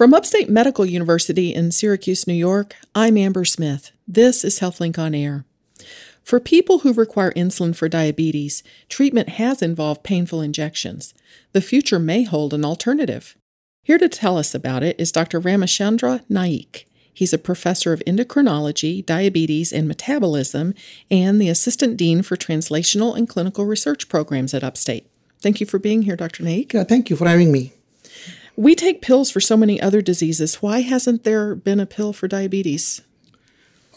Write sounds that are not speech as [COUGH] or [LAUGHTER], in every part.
From Upstate Medical University in Syracuse, New York, I'm Amber Smith. This is HealthLink on Air. For people who require insulin for diabetes, treatment has involved painful injections. The future may hold an alternative. Here to tell us about it is Dr. Ramachandra Naik. He's a professor of endocrinology, diabetes, and metabolism, and the assistant dean for translational and clinical research programs at Upstate. Thank you for being here, Dr. Naik. Yeah, thank you for having me. We take pills for so many other diseases. Why hasn't there been a pill for diabetes?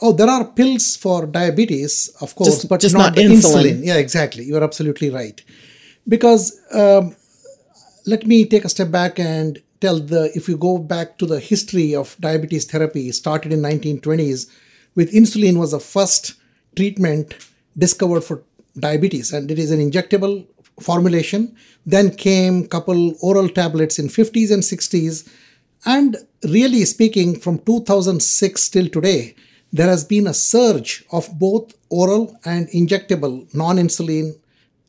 Oh, there are pills for diabetes, of course, Just- but just not, not insulin. insulin. Yeah, exactly. You are absolutely right. Because um, let me take a step back and tell the if you go back to the history of diabetes therapy, started in 1920s with insulin was the first treatment discovered for diabetes, and it is an injectable formulation. Then came couple oral tablets in 50s and 60s, and really speaking, from 2006 till today, there has been a surge of both oral and injectable non-insulin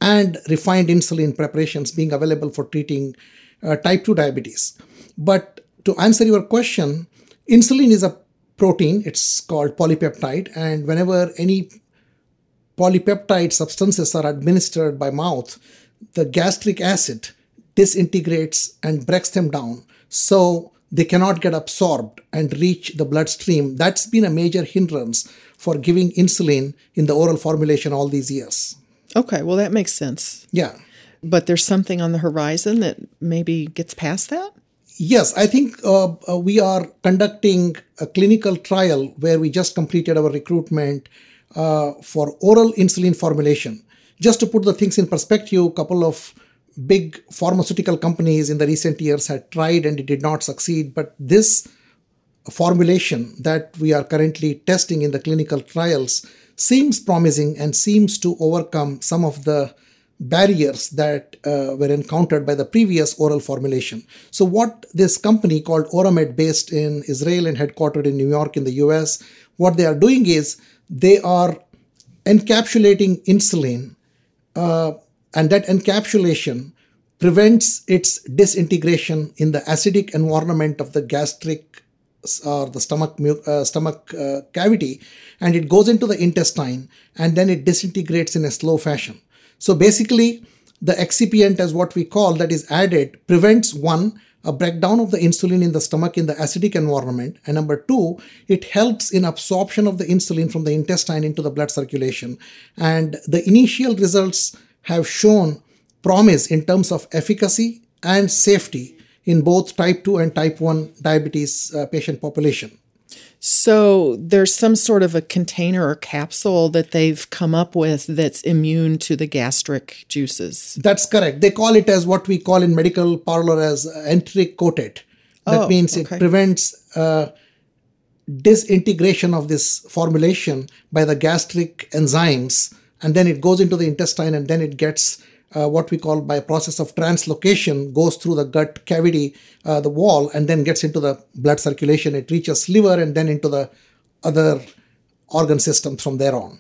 and refined insulin preparations being available for treating uh, type 2 diabetes. But to answer your question, insulin is a protein, it's called polypeptide, and whenever any polypeptide substances are administered by mouth, the gastric acid disintegrates and breaks them down. So they cannot get absorbed and reach the bloodstream. That's been a major hindrance for giving insulin in the oral formulation all these years. Okay, well, that makes sense. Yeah. But there's something on the horizon that maybe gets past that? Yes, I think uh, uh, we are conducting a clinical trial where we just completed our recruitment for oral insulin formulation. Just to put the things in perspective, a couple of big pharmaceutical companies in the recent years had tried and it did not succeed. But this formulation that we are currently testing in the clinical trials seems promising and seems to overcome some of the barriers that uh, were encountered by the previous oral formulation. So, what this company called Oramed, based in Israel and headquartered in New York in the US, what they are doing is they are encapsulating insulin, uh, and that encapsulation prevents its disintegration in the acidic environment of the gastric or the stomach uh, stomach uh, cavity and it goes into the intestine and then it disintegrates in a slow fashion. So basically the excipient as what we call that is added prevents one a breakdown of the insulin in the stomach in the acidic environment and number two it helps in absorption of the insulin from the intestine into the blood circulation and the initial results have shown promise in terms of efficacy and safety in both type 2 and type 1 diabetes uh, patient population. So there's some sort of a container or capsule that they've come up with that's immune to the gastric juices. That's correct. They call it as what we call in medical parlor as enteric coated. That Oh, means okay. it prevents uh, disintegration of this formulation by the gastric enzymes, and then it goes into the intestine, and then it gets uh, what we call by process of translocation goes through the gut cavity, uh, the wall, and then gets into the blood circulation. It reaches liver and then into the other organ systems from there on.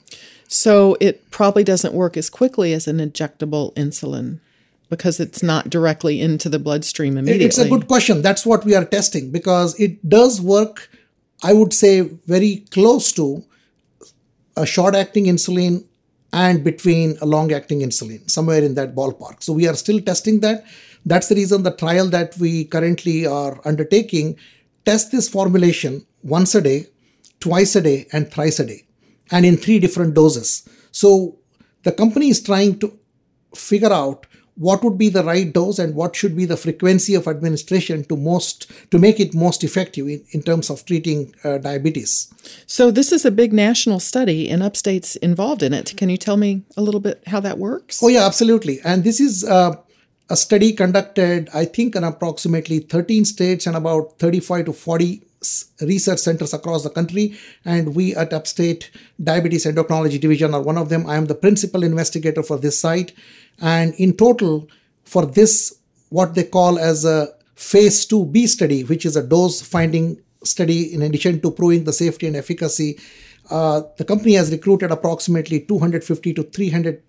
So it probably doesn't work as quickly as an injectable insulin because it's not directly into the bloodstream immediately. It's a good question. That's what we are testing because it does work, I would say, very close to a short acting insulin and between a long acting insulin, somewhere in that ballpark. So we are still testing that. That's the reason the trial that we currently are undertaking test this formulation once a day, twice a day, and thrice a day, and in three different doses. So the company is trying to figure out what would be the right dose and what should be the frequency of administration to most to make it most effective in, in terms of treating uh, diabetes. So this is a big national study and Upstate's involved in it. Can you tell me a little bit how that works? oh yeah absolutely. And this is uh, a study conducted i think in approximately 13 states and about 35 to 40 research centers across the country. And we at upstate diabetes endocrinology division are one of them. I am the principal investigator for this site and in total for this what they call as a phase 2b study which is a dose finding study in addition to proving the safety and efficacy uh, the company has recruited approximately 250 to 300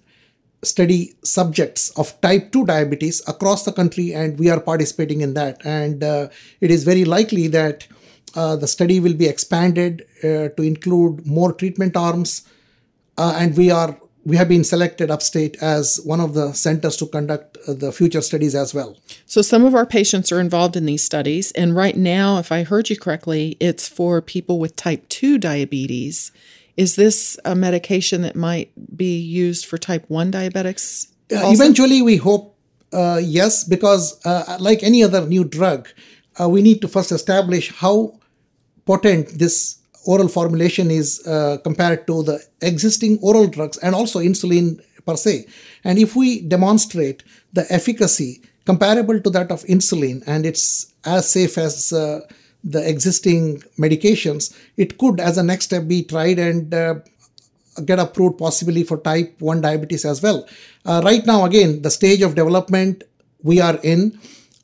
study subjects of type 2 diabetes across the country, and we are participating in that. And uh, it is very likely that uh, the study will be expanded uh, to include more treatment arms, uh, and we are we have been selected upstate as one of the centers to conduct uh, the future studies as well. So, some of our patients are involved in these studies, and right now, if I heard you correctly, it's for people with type 2 diabetes. Is this a medication that might be used for type 1 diabetics? Uh, eventually, we hope uh, yes, because uh, like any other new drug, uh, we need to first establish how potent this oral formulation is uh, compared to the existing oral drugs and also insulin per se. And if we demonstrate the efficacy comparable to that of insulin and it's as safe as uh, the existing medications, it could, as a next step, be tried and uh, get approved possibly for type 1 diabetes as well. Uh, right now, again, the stage of development we are in,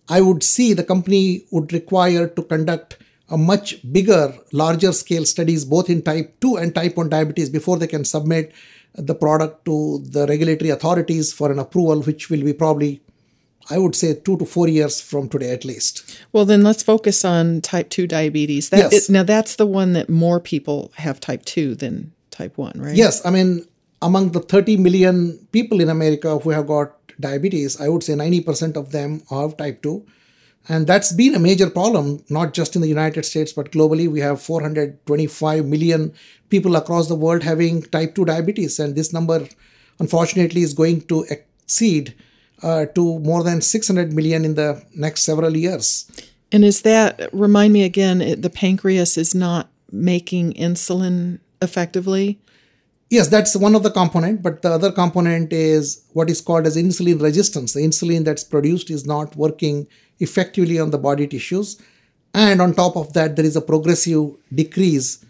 I would see the company would require to conduct a much bigger, larger scale studies both in type 2 and type 1 diabetes before they can submit the product to the regulatory authorities for an approval, which will be probably, I would say, two to four years from today at least. Well, then let's focus on type 2 diabetes. That, yes. It, now, that's the one that more people have type 2 than type 1, right? Yes. I mean, among the 30 million people in America who have got diabetes, I would say 90% of them have type 2 and that's been a major problem, not just in the United States, but globally. We have 425 million people across the world having type 2 diabetes. And this number, unfortunately, is going to exceed uh, to more than 600 million in the next several years. And is that, remind me again, the pancreas is not making insulin effectively? Yes, that's one of the component, but the other component is what is called as insulin resistance. The insulin that's produced is not working effectively on the body tissues. And on top of that, there is a progressive decrease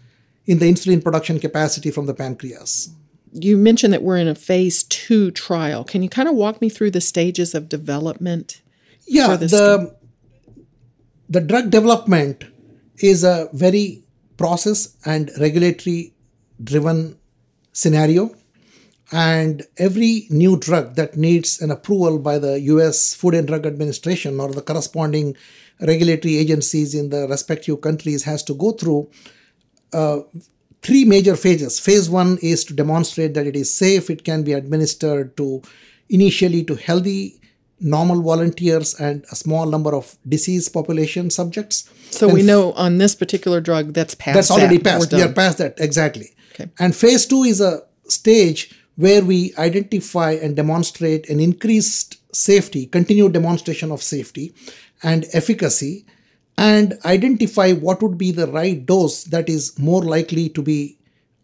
in the insulin production capacity from the pancreas. You mentioned that we're in a phase two trial. Can you kind of walk me through the stages of development? Yeah, the, the drug development is a very process and regulatory driven scenario. And every new drug that needs an approval by the US Food and Drug Administration or the corresponding regulatory agencies in the respective countries has to go through uh, three major phases. Phase one is to demonstrate that it is safe, it can be administered to initially to healthy normal volunteers and a small number of disease population subjects. So and we know on this particular drug that's passed. That's already that. passed. We are past that exactly. Okay. And phase two is a stage where we identify and demonstrate an increased safety, continued demonstration of safety and efficacy, and identify what would be the right dose that is more likely to be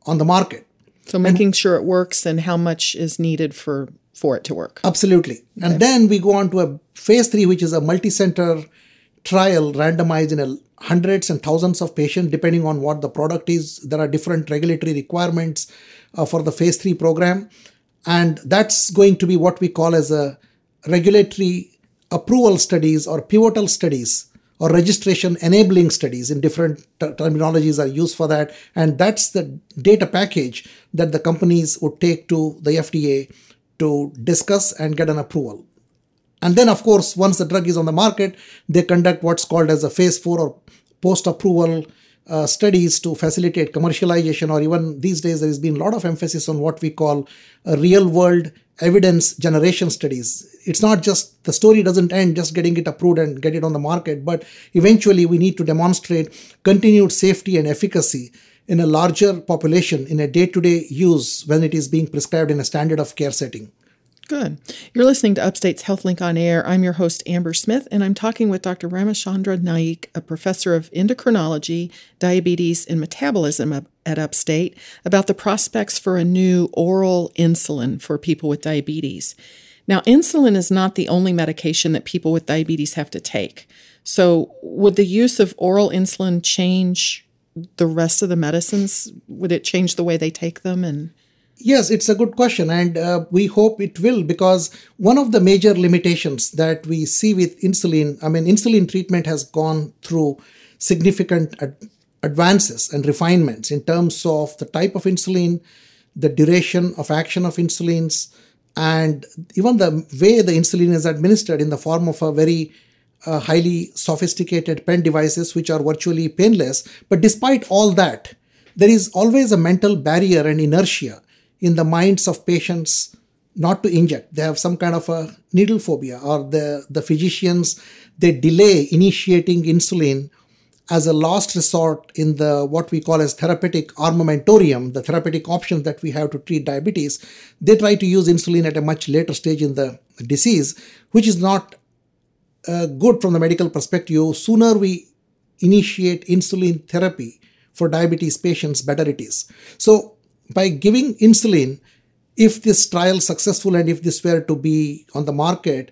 on the market. So making and, sure it works and how much is needed for for it to work. Absolutely. Okay. And then we go on to a phase 3 which is a multi-center trial randomized in hundreds and thousands of patients depending on what the product is. There are different regulatory requirements uh, for the phase 3 program. And that's going to be what we call as a regulatory approval studies or pivotal studies or registration enabling studies in different t- terminologies are used for that. And that's the data package that the companies would take to the FDA to discuss and get an approval and then, of course, once the drug is on the market, they conduct what's called as a phase four or post approval uh, studies to facilitate commercialization, or even these days, there has been a lot of emphasis on what we call real world evidence generation studies. It's not just the story doesn't end just getting it approved and get it on the market, but eventually we need to demonstrate continued safety and efficacy in a larger population in a day to day use when it is being prescribed in a standard of care setting. Good. You're listening to Upstate's HealthLink on Air. I'm your host, Amber Smith, and I'm talking with Dr. Ramachandra Naik, a professor of endocrinology, diabetes, and metabolism at Upstate, about the prospects for a new oral insulin for people with diabetes. Now, insulin is not the only medication that people with diabetes have to take. So, would the use of oral insulin change the rest of the medicines? Would it change the way they take them? And Yes, it's a good question, and uh, we hope it will because one of the major limitations that we see with insulin, I mean, insulin treatment has gone through significant ad- advances and refinements in terms of the type of insulin, the duration of action of insulins, and even the way the insulin is administered in the form of a very uh, highly sophisticated pen devices which are virtually painless. But despite all that there is always a mental barrier and inertia in the minds of patients not to inject they have some kind of a needle phobia or the the physicians they delay initiating insulin as a last resort in the what we call as therapeutic armamentarium, the therapeutic options that we have to treat diabetes, they try to use insulin at a much later stage in the disease, which is not uh, good from the medical perspective. Sooner we initiate insulin therapy for diabetes patients, better it is. So by giving insulin, if this trial successful and if this were to be on the market,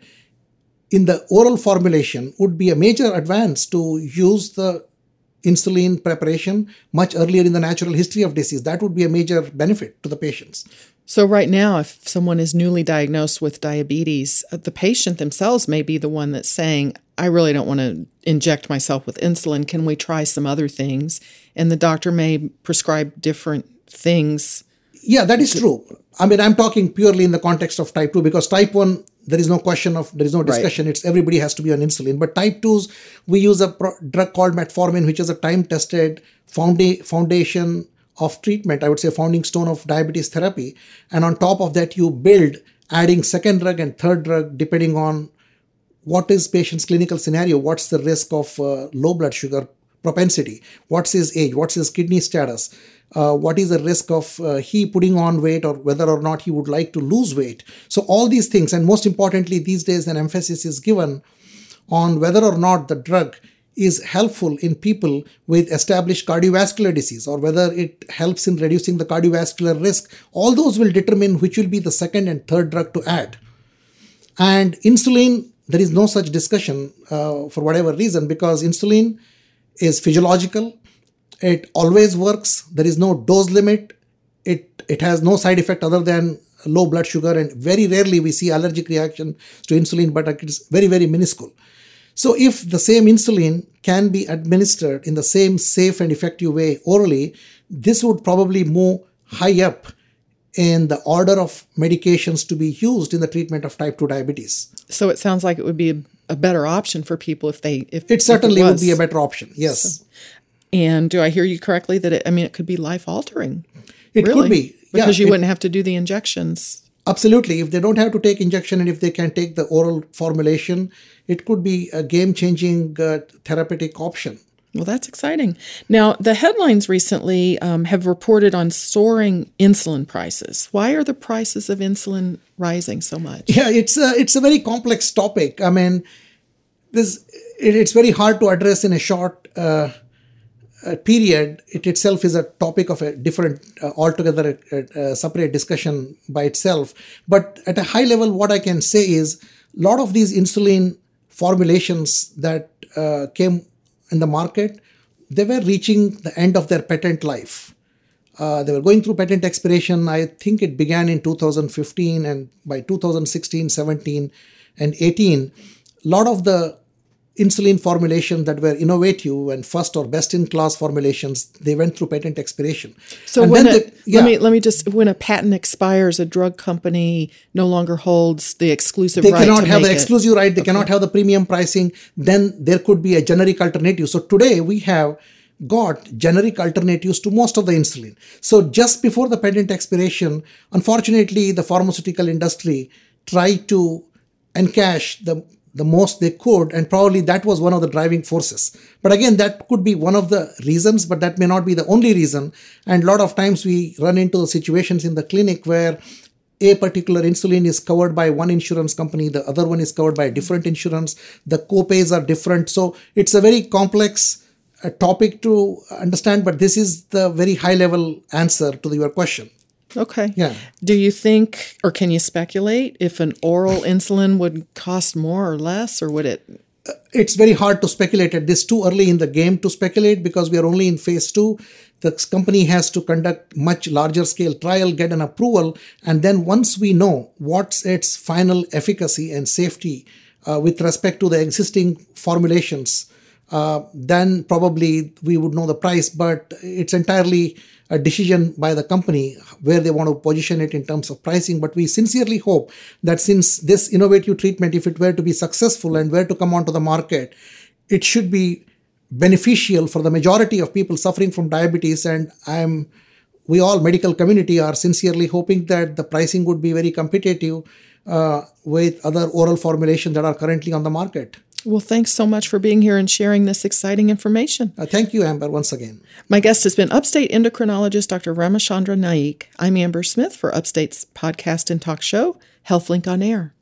in the oral formulation would be a major advance to use the insulin preparation much earlier in the natural history of disease. That would be a major benefit to the patients. So, right now, if someone is newly diagnosed with diabetes, uh, the patient themselves may be the one that's saying, I really don't want to inject myself with insulin. Can we try some other things? And the doctor may prescribe different things. Yeah, that is true. I mean, I'm talking purely in the context of type 2 because type 1 there is no question of there is no discussion right. it's everybody has to be on insulin but type 2s we use a pro- drug called metformin which is a time tested founda- foundation of treatment i would say founding stone of diabetes therapy and on top of that you build adding second drug and third drug depending on what is patient's clinical scenario what's the risk of uh, low blood sugar propensity what's his age what's his kidney status uh, what is the risk of uh, he putting on weight or whether or not he would like to lose weight. So, all these things, and most importantly, these days, an emphasis is given on whether or not the drug is helpful in people with established cardiovascular disease or whether it helps in reducing the cardiovascular risk. All those will determine which will be the second and third drug to add. And insulin, there is no such discussion uh, for whatever reason because insulin is physiological it always works. There is no dose limit. It it has no side effect other than low blood sugar, and very rarely we see allergic reaction to insulin, but it is very very minuscule. So if the same insulin can be administered in the same safe and effective way orally, this would probably move high up in the order of medications to be used in the treatment of type 2 diabetes. So it sounds like it would be a, better option for people if they if it certainly if it would be a better option. Yes. So, and do I hear you correctly that it, I mean, it could be life altering? It really, could be. Because yeah, you it, wouldn't have to do the injections. Absolutely. If they don't have to take injection and if they can take the oral formulation, it could be a game changing uh, therapeutic option. Well, that's exciting. Now, the headlines recently um, have reported on soaring insulin prices. Why are the prices of insulin rising so much? Yeah, it's a, it's a very complex topic. I mean, this it, it's very hard to address in a short uh, period, it itself is a topic of a different, uh, altogether a, a, separate discussion by itself. But at a high level, what I can say is a lot of these insulin formulations that uh, came in the market, they were reaching the end of their patent life. Uh, they were going through patent expiration. I think it began in 2015, and by 2016, 17, and 18, a lot of the insulin formulations that were innovative and first or best in class formulations they went through patent expiration so and when a, the, yeah. let me let me just when a patent expires a drug company no longer holds the exclusive they right cannot have the it. exclusive right they okay. cannot have the premium pricing then there could be a generic alternative so today we have got generic alternatives to most of the insulin so just before the patent expiration unfortunately the pharmaceutical industry tried to encash the the most they could, and probably that was one of the driving forces. But again, that could be one of the reasons, but that may not be the only reason. And a lot of times we run into the situations in the clinic where a particular insulin is covered by one insurance company, the other one is covered by a different insurance, the co-pays are different. So it's a very complex uh, topic to understand, but this is the very high level answer to your question. Okay. Yeah. Do you think, or can you speculate, if an oral [LAUGHS] insulin would cost more or less, or would it? Uh, it's very hard to speculate at this too early in the game to speculate because we are only in phase two. The company has to conduct much larger scale trial, get an approval, and then once we know what's its final efficacy and safety uh, with respect to the existing formulations, uh, then probably we would know the price. But it's entirely a decision by the company where they want to position it in terms of pricing. But we sincerely hope that since this innovative treatment, if it were to be successful and were to come onto the market, it should be beneficial for the majority of people suffering from diabetes. And I'm we all medical community are sincerely hoping that the pricing would be very competitive uh, with other oral formulations that are currently on the market. Well, thanks so much for being here and sharing this exciting information. Uh, thank you, Amber, once again. My guest has been Upstate endocrinologist Dr. Ramachandra Naik. I'm Amber Smith for Upstate's podcast and talk show, HealthLink on Air.